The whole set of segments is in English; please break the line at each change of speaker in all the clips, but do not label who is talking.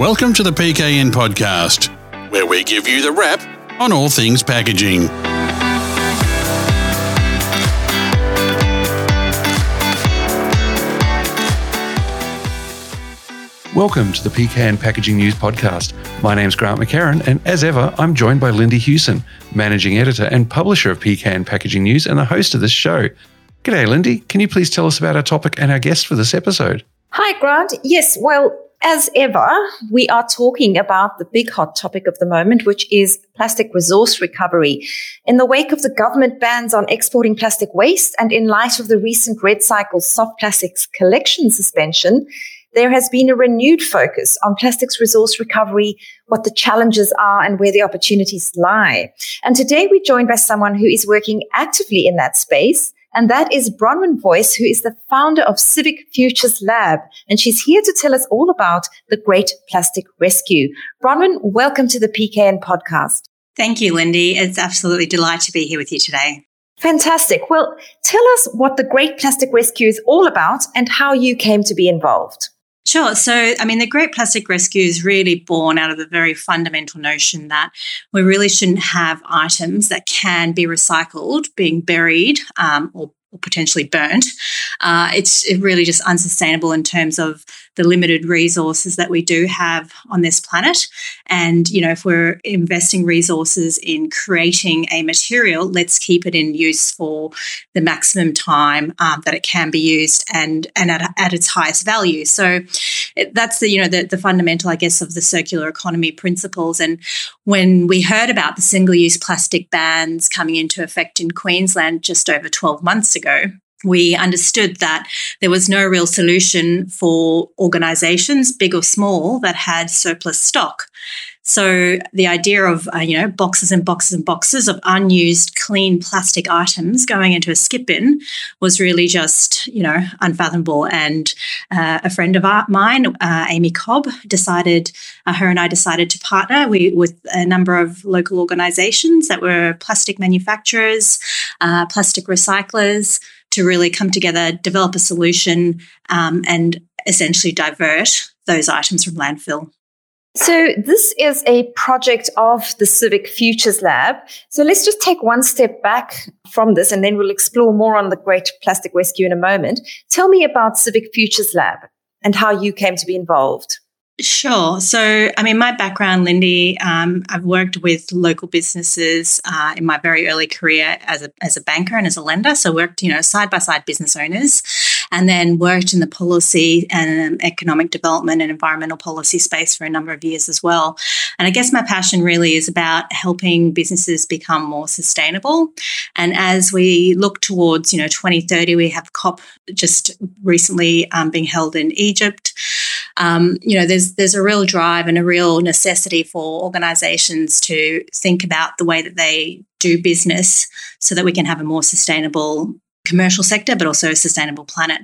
Welcome to the PKN podcast, where we give you the wrap on all things packaging.
Welcome to the PKN Packaging News Podcast. My name's Grant McCarran, and as ever, I'm joined by Lindy Hewson, Managing Editor and Publisher of PKN Packaging News and the host of this show. G'day, Lindy. Can you please tell us about our topic and our guest for this episode?
Hi, Grant. Yes, well, as ever, we are talking about the big hot topic of the moment, which is plastic resource recovery. In the wake of the government bans on exporting plastic waste and in light of the recent REDcycle soft plastics collection suspension, there has been a renewed focus on plastics resource recovery, what the challenges are and where the opportunities lie. And today we're joined by someone who is working actively in that space. And that is Bronwyn Voyce, who is the founder of Civic Futures Lab. And she's here to tell us all about the Great Plastic Rescue. Bronwyn, welcome to the PKN podcast.
Thank you, Lindy. It's absolutely delight to be here with you today.
Fantastic. Well, tell us what the Great Plastic Rescue is all about and how you came to be involved.
Sure. So, I mean, the Great Plastic Rescue is really born out of the very fundamental notion that we really shouldn't have items that can be recycled being buried um, or or potentially burnt. Uh, it's really just unsustainable in terms of the limited resources that we do have on this planet. And, you know, if we're investing resources in creating a material, let's keep it in use for the maximum time um, that it can be used and, and at, at its highest value. So that's the, you know, the, the fundamental, I guess, of the circular economy principles. And when we heard about the single use plastic bans coming into effect in Queensland just over 12 months ago, we understood that there was no real solution for organizations, big or small, that had surplus stock. So the idea of uh, you know boxes and boxes and boxes of unused clean plastic items going into a skip bin was really just you know unfathomable. And uh, a friend of mine, uh, Amy Cobb, decided uh, her and I decided to partner we, with a number of local organisations that were plastic manufacturers, uh, plastic recyclers to really come together, develop a solution, um, and essentially divert those items from landfill.
So this is a project of the Civic Futures Lab. So let's just take one step back from this and then we'll explore more on the Great Plastic Rescue in a moment. Tell me about Civic Futures Lab and how you came to be involved.
Sure. So, I mean, my background, Lindy, um, I've worked with local businesses uh, in my very early career as a, as a banker and as a lender. So, worked, you know, side by side business owners and then worked in the policy and economic development and environmental policy space for a number of years as well. And I guess my passion really is about helping businesses become more sustainable. And as we look towards, you know, 2030, we have COP just recently um, being held in Egypt um, you know, there's there's a real drive and a real necessity for organisations to think about the way that they do business so that we can have a more sustainable commercial sector, but also a sustainable planet.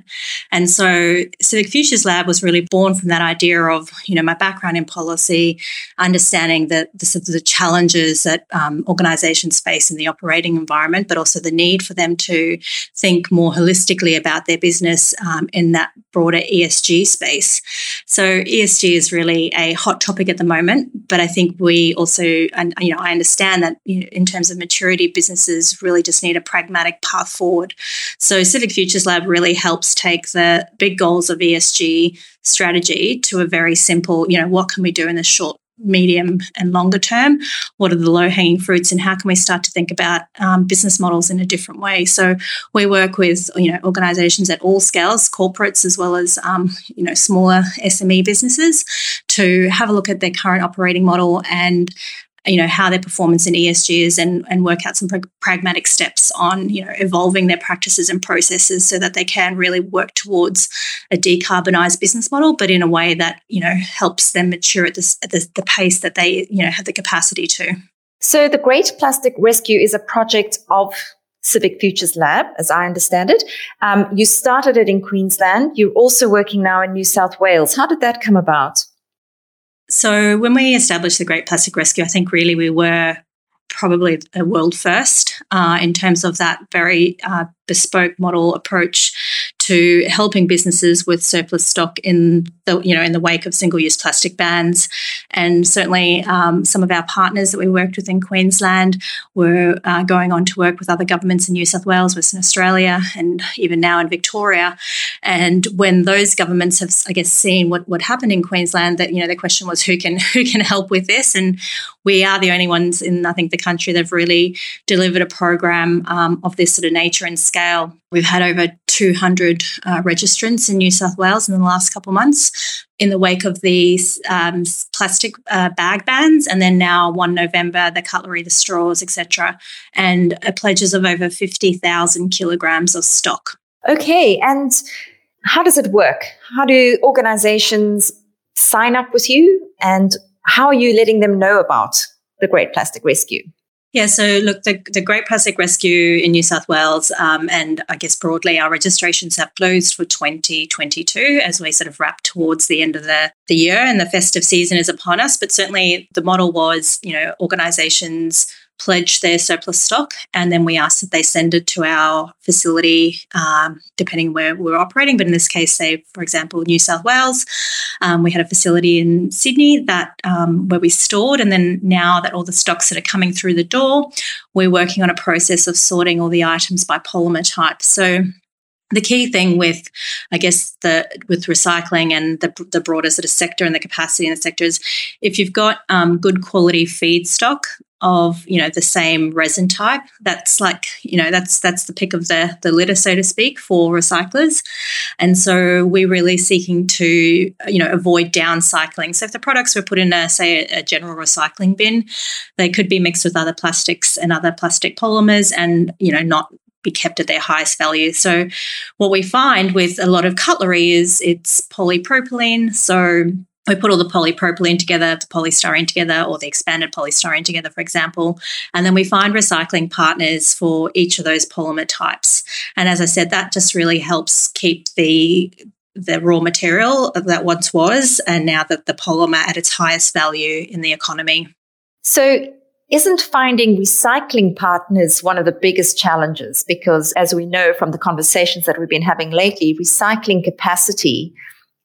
And so Civic Futures Lab was really born from that idea of, you know, my background in policy, understanding that the, the challenges that um, organizations face in the operating environment, but also the need for them to think more holistically about their business um, in that broader ESG space. So ESG is really a hot topic at the moment, but I think we also, and you know, I understand that you know, in terms of maturity, businesses really just need a pragmatic path forward so Civic Futures Lab really helps take the big goals of ESG strategy to a very simple, you know, what can we do in the short medium and longer term? What are the low hanging fruits and how can we start to think about um, business models in a different way? So we work with you know organizations at all scales corporates as well as um, you know smaller sme businesses to have a look at their current operating model and you know how their performance in ESG is and, and work out some pragmatic steps on you know evolving their practices and processes so that they can really work towards a decarbonized business model but in a way that you know helps them mature at, this, at the, the pace that they you know have the capacity to
so the Great Plastic Rescue is a project of Civic Futures Lab, as I understand it. Um, you started it in Queensland. You're also working now in New South Wales. How did that come about?
So, when we established the Great Plastic Rescue, I think really we were probably a world first uh, in terms of that very uh, bespoke model approach to helping businesses with surplus stock in the you know in the wake of single-use plastic bans, and certainly um, some of our partners that we worked with in Queensland were uh, going on to work with other governments in New South Wales, Western Australia, and even now in Victoria. And when those governments have, I guess, seen what what happened in Queensland, that you know the question was who can who can help with this, and we are the only ones in I think the country that have really delivered a program um, of this sort of nature and scale. We've had over 200 uh, registrants in New South Wales in the last couple months in the wake of these um, plastic uh, bag bans, and then now 1 November, the cutlery, the straws, etc., and uh, pledges of over 50,000 kilograms of stock.
Okay, and how does it work? How do organizations sign up with you, and how are you letting them know about the Great Plastic Rescue?
Yeah, so look, the, the Great Plastic Rescue in New South Wales, um, and I guess broadly, our registrations have closed for 2022 as we sort of wrap towards the end of the, the year and the festive season is upon us. But certainly the model was, you know, organisations pledge their surplus stock, and then we ask that they send it to our facility, um, depending where we're operating. But in this case, say for example, New South Wales, um, we had a facility in Sydney that um, where we stored, and then now that all the stocks that are coming through the door, we're working on a process of sorting all the items by polymer type. So the key thing with, I guess, the with recycling and the, the broader sort of sector and the capacity in the sector is if you've got um, good quality feedstock of you know the same resin type that's like you know that's that's the pick of the the litter so to speak for recyclers and so we're really seeking to you know avoid downcycling so if the products were put in a say a, a general recycling bin they could be mixed with other plastics and other plastic polymers and you know not be kept at their highest value. So, what we find with a lot of cutlery is it's polypropylene. So, we put all the polypropylene together, the polystyrene together, or the expanded polystyrene together, for example. And then we find recycling partners for each of those polymer types. And as I said, that just really helps keep the the raw material that once was and now that the polymer at its highest value in the economy.
So isn't finding recycling partners one of the biggest challenges? Because as we know from the conversations that we've been having lately, recycling capacity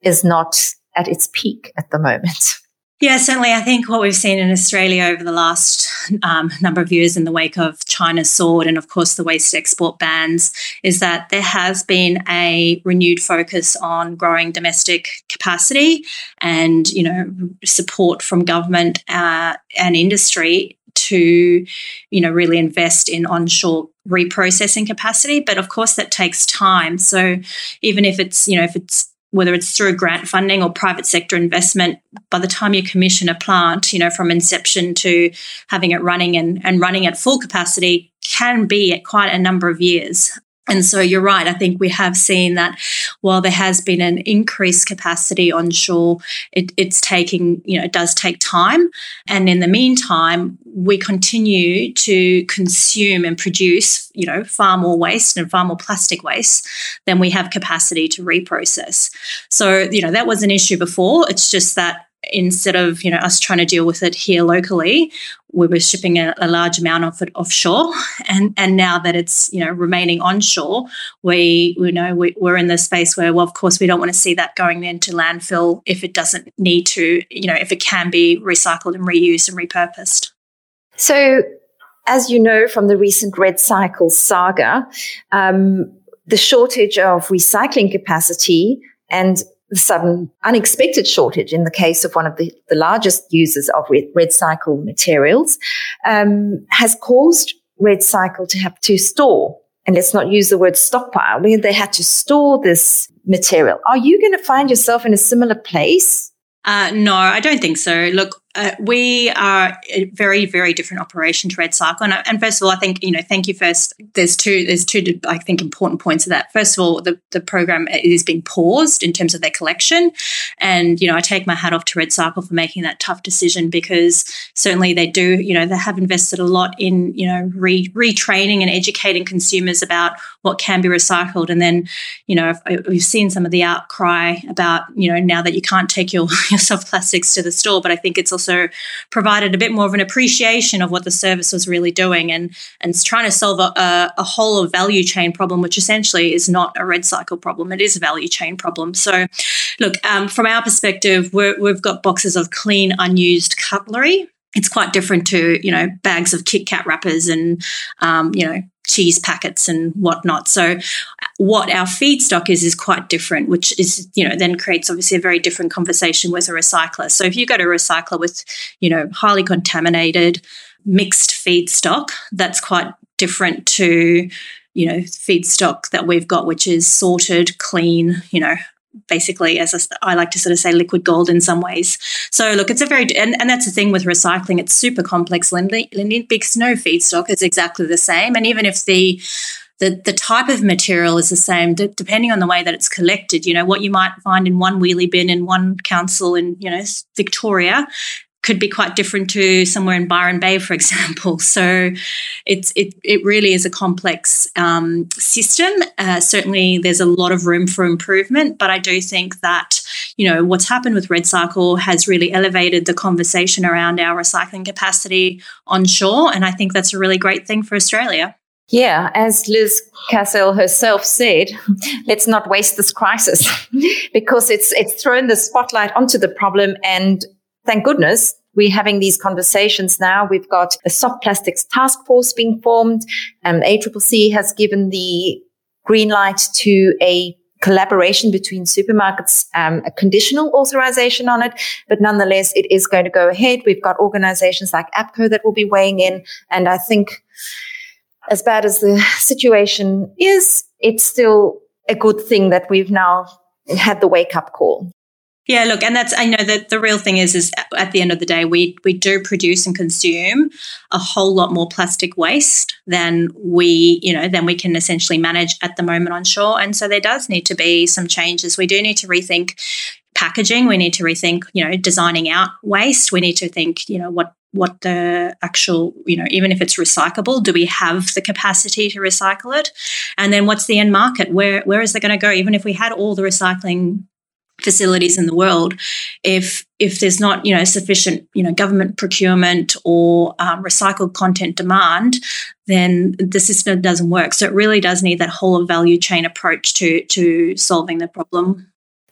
is not at its peak at the moment.
Yeah, certainly. I think what we've seen in Australia over the last um, number of years in the wake of China's sword and, of course, the waste export bans is that there has been a renewed focus on growing domestic capacity and, you know, support from government uh, and industry to, you know, really invest in onshore reprocessing capacity. But of course, that takes time. So even if it's, you know, if it's whether it's through grant funding or private sector investment, by the time you commission a plant, you know, from inception to having it running and, and running at full capacity can be at quite a number of years. And so you're right. I think we have seen that while there has been an increased capacity onshore, it, it's taking, you know, it does take time. And in the meantime, we continue to consume and produce, you know, far more waste and far more plastic waste than we have capacity to reprocess. So, you know, that was an issue before. It's just that instead of you know us trying to deal with it here locally we were shipping a, a, large amount of it offshore. And and now that it's you know remaining onshore we you know we, we're in the space where well of course we don't want to see that going into landfill if it doesn't need to you know if it can be recycled and reused and repurposed.
So as you know from the recent REDcycle saga um, the shortage of recycling capacity and sudden unexpected shortage in the case of one of the, the largest users of REDcycle materials um, has caused REDcycle to have to store and let's not use the word stockpile they had to store this material are you going to find yourself in a similar place
uh, no, I don't think so. Look, uh, we are a very, very different operation to REDcycle. And, and, first of all, I think you know, thank you first. There's two, there's two, I think, important points of that. First of all, the, the program is being paused in terms of their collection, and you know, I take my hat off to REDcycle for making that tough decision because certainly they do, you know, they have invested a lot in you know re, retraining and educating consumers about what can be recycled, and then you know, we've seen some of the outcry about you know now that you can't take your your soft plastics to the store, but I think it's also also provided a bit more of an appreciation of what the service was really doing and and trying to solve a, a, whole of value chain problem, which essentially is not a REDcycle problem. It is a value chain problem. So, look, um, from our perspective, we have got boxes of clean, unused cutlery it's quite different to you know bags of Kit Kat wrappers and um, you know cheese packets and whatnot. So what our feedstock is is quite different, which is you know then creates obviously a very different conversation with a recycler. So if you go to a recycler with you know highly contaminated mixed feedstock, that's quite different to you know feedstock that we've got, which is sorted, clean, you know basically, as I like to sort of say, liquid gold in some ways. So, look, it's a very, and, and that's the thing with recycling, it's super complex, Lindy, because no feedstock is exactly the same. And even if the the, the type of material is the same, depending on the way that it's collected. You know, what you might find in one wheelie bin in one council in, you know, Victoria could be quite different to somewhere in Byron Bay, for example. So it's it it really is a complex um, system. Uh, certainly, there's a lot of room for improvement, but I do think that you know what's happened with REDcycle has really elevated the conversation around our recycling capacity onshore, and I think that's a really great thing for Australia.
Yeah, as Liz Kasell herself said, let's not waste this crisis because it's it's thrown the spotlight onto the problem and thank goodness we're having these conversations now. We've got a soft plastics task force being formed. Um, ACCC has given the green light to a collaboration between supermarkets, um, a conditional authorization on it, but nonetheless, it is going to go ahead. We've got organizations like APCO that will be weighing in. And I think as bad as the situation is, it's still a good thing that we've now had the wake up call.
Yeah, look, and that's I know that the real thing is is at the end of the day we we do produce and consume a whole lot more plastic waste than we, you know, than we can essentially manage at the moment on shore. And so there does need to be some changes. We do need to rethink packaging. We need to rethink, you know, designing out waste. We need to think, you know, what what the actual, you know, even if it's recyclable, do we have the capacity to recycle it? And then what's the end market? Where where is it going to go? Even if we had all the recycling facilities in the world if if there's not you know sufficient you know government procurement or um, recycled content demand then the system doesn't work. So it really does need that whole of value chain approach to to solving the problem.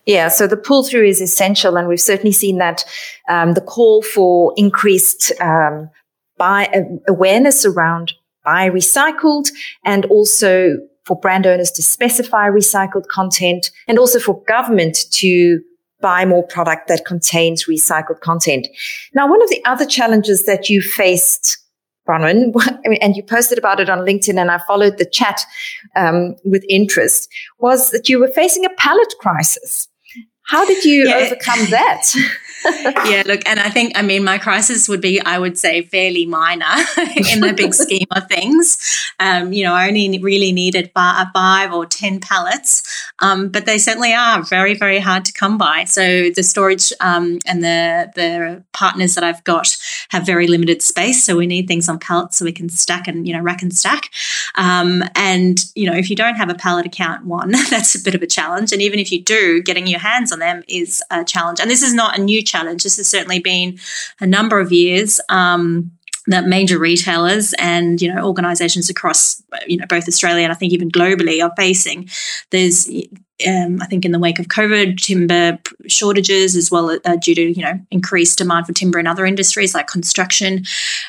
Yeah, so the pull through is essential, and we've certainly seen that um, the call for increased um, buy uh, awareness around buy recycled and also for brand owners to specify recycled content and also for government to buy more product that contains recycled content. Now, one of the other challenges that you faced, Bronwyn, and you posted about it on LinkedIn and I followed the chat um, with interest, was that you were facing a pallet crisis. How did you yeah. overcome that?
yeah, look, and I think, I mean, my crisis would be, I would say, fairly minor in the big scheme of things. Um, you know, I only really needed five or 10 pallets, um, but they certainly are very, very hard to come by. So the storage um, and the, the partners that I've got have very limited space. So we need things on pallets so we can stack and, you know, rack and stack. Um, and, you know, if you don't have a pallet account, one, that's a bit of a challenge. And even if you do, getting your hands on them is a challenge. And this is not a new challenge. This has certainly been a number of years. Um, that major retailers and you know organizations across you know both Australia and I think even globally are facing. There's um, I think in the wake of COVID, timber shortages as well uh, due to you know increased demand for timber in other industries like construction,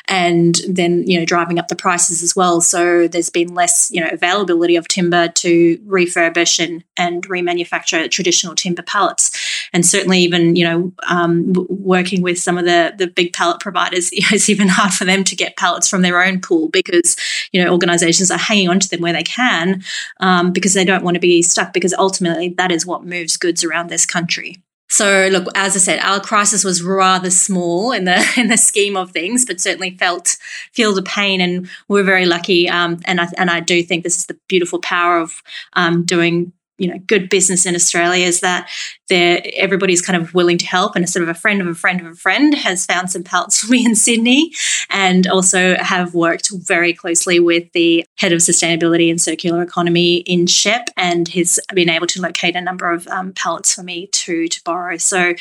and then you know driving up the prices as well. So there's been less you know availability of timber to refurbish and and remanufacture traditional timber pallets, and certainly even you know um, working with some of the the big pallet providers, it's even hard for them to get pallets from their own pool because you know organisations are hanging on to them where they can um, because they don't want to be stuck because ultimately ultimately that is what moves goods around this country. So look, as I said, our crisis was rather small in the in the scheme of things, but certainly felt feel the pain, and we're very lucky. Um, and I and I do think this is the beautiful power of um, doing you know good business in Australia is that everybody's kind of willing to help and a sort of a friend of a friend of a friend has found some pallets for me in Sydney and also have worked very closely with the head of sustainability and circular economy in CHEP and has been able to locate a number of um, pallets for me to, to borrow. So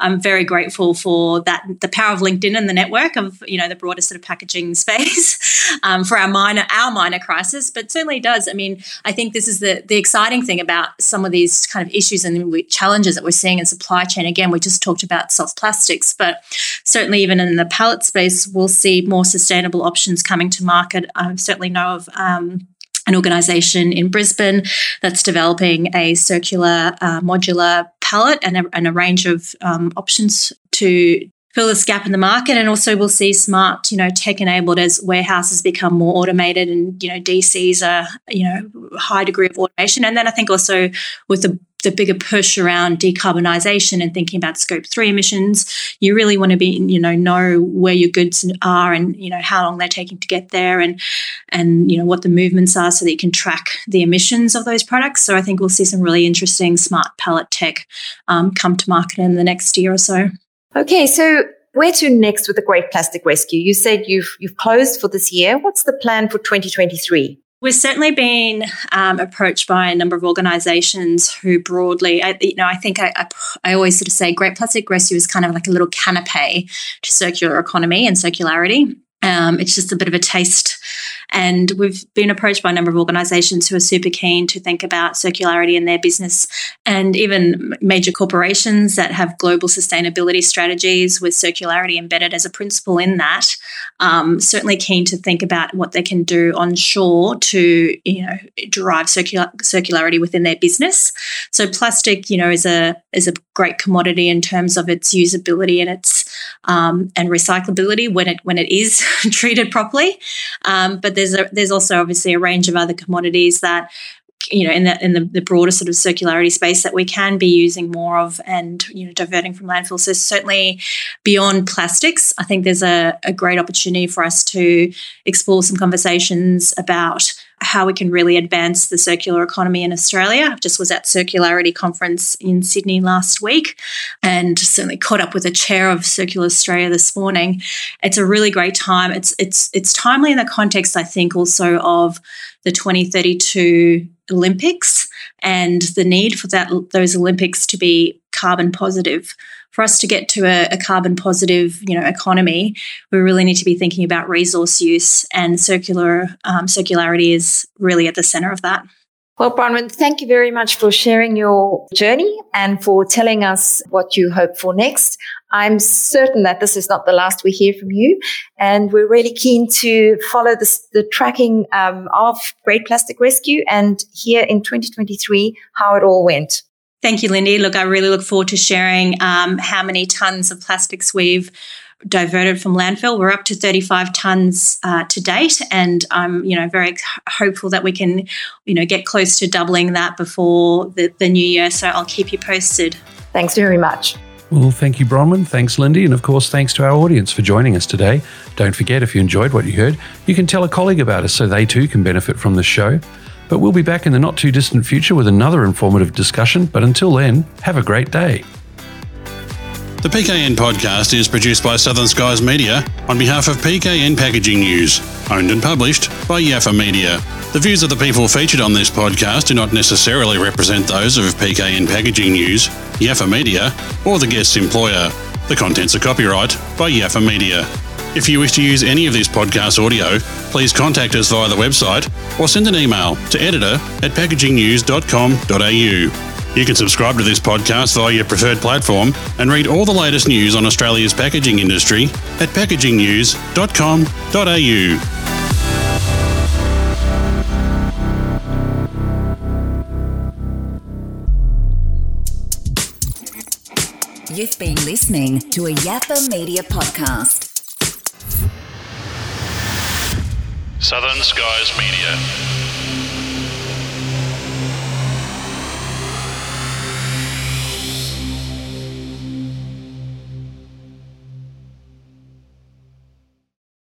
I'm very grateful for that, the power of LinkedIn and the network of, you know, the broader sort of packaging space um, for our minor, our minor crisis, but certainly does. I mean, I think this is the, the exciting thing about some of these kind of issues and challenges that we're seeing in supply chain. Again, we just talked about soft plastics, but certainly even in the pallet space, we'll see more sustainable options coming to market. I certainly know of um, an organisation in Brisbane that's developing a circular uh, modular pallet and a, and a range of um, options to fill this gap in the market and also we'll see smart you know tech enabled as warehouses become more automated and you know dcs are you know high degree of automation and then i think also with the the bigger push around decarbonisation and thinking about scope three emissions, you really want to be, you know, know where your goods are and, you know, how long they're taking to get there and, and, you know, what the movements are so that you can track the emissions of those products. So I think we'll see some really interesting smart pallet tech um, come to market in the next year or so.
Okay. So where to next with the Great Plastic Rescue? You said you've, you've closed for this year. What's the plan for 2023?
We've certainly been um, approached by a number of organisations who broadly, I, you know, I think I, I, I, always sort of say Great Plastic Rescue is kind of like a little canapé to circular economy and circularity. Um, it's just a bit of a taste and we've been approached by a number of organizations who are super keen to think about circularity in their business and even major corporations that have global sustainability strategies with circularity embedded as a principle in that. Um, certainly keen to think about what they can do onshore to, you know, derive circular, circularity within their business. So plastic, you know, is a is a great commodity in terms of its usability and its um, and recyclability when it when it is treated properly. Um, but there's a, there's also obviously a range of other commodities that you know in the in the, the, broader sort of circularity space that we can be using more of and you know diverting from landfill so certainly beyond plastics i think there's a, a great opportunity for us to explore some conversations about how we can really advance the circular economy in Australia. I just was at Circularity Conference in Sydney last week and certainly caught up with the chair of Circular Australia this morning. It's a really great time. It's it's it's timely in the context, I think, also of the 2032 Olympics and the need for that those Olympics to be carbon positive for us to get to a, a, carbon positive, you know, economy, we really need to be thinking about resource use, and circular um, circularity is really at the center of that.
Well, Bronwyn, thank you very much for sharing your journey and for telling us what you hope for next. I'm certain that this is not the last we hear from you, and we're really keen to follow this, the tracking um, of Great Plastic Rescue and hear in 2023 how it all went.
Thank you, Lindy. Look, I really look forward to sharing um, how many tons of plastics we've diverted from landfill. We're up to 35 tons uh, to date, and I'm, you know, very hopeful that we can, you know, get close to doubling that before the, the new year. So I'll keep you posted.
Thanks very much.
Well, thank you, Bronwyn. Thanks, Lindy. And of course, thanks to our audience for joining us today. Don't forget, if you enjoyed what you heard, you can tell a colleague about us so they too can benefit from the show. But we'll be back in the not too distant future with another informative discussion. But until then, have a great day.
The PKN podcast is produced by Southern Skies Media on behalf of PKN Packaging News, owned and published by Yaffa Media. The views of the people featured on this podcast do not necessarily represent those of PKN Packaging News, Yaffa Media, or the guest's employer. The contents are copyright by Yaffa Media. If you wish to use any of this podcast audio, please contact us via the website or send an email to editor at packagingnews.com.au. You can subscribe to this podcast via your preferred platform and read all the latest news on Australia's packaging industry at packagingnews.com.au.
You've been listening to a Yaffa Media podcast.
Southern Skies Media.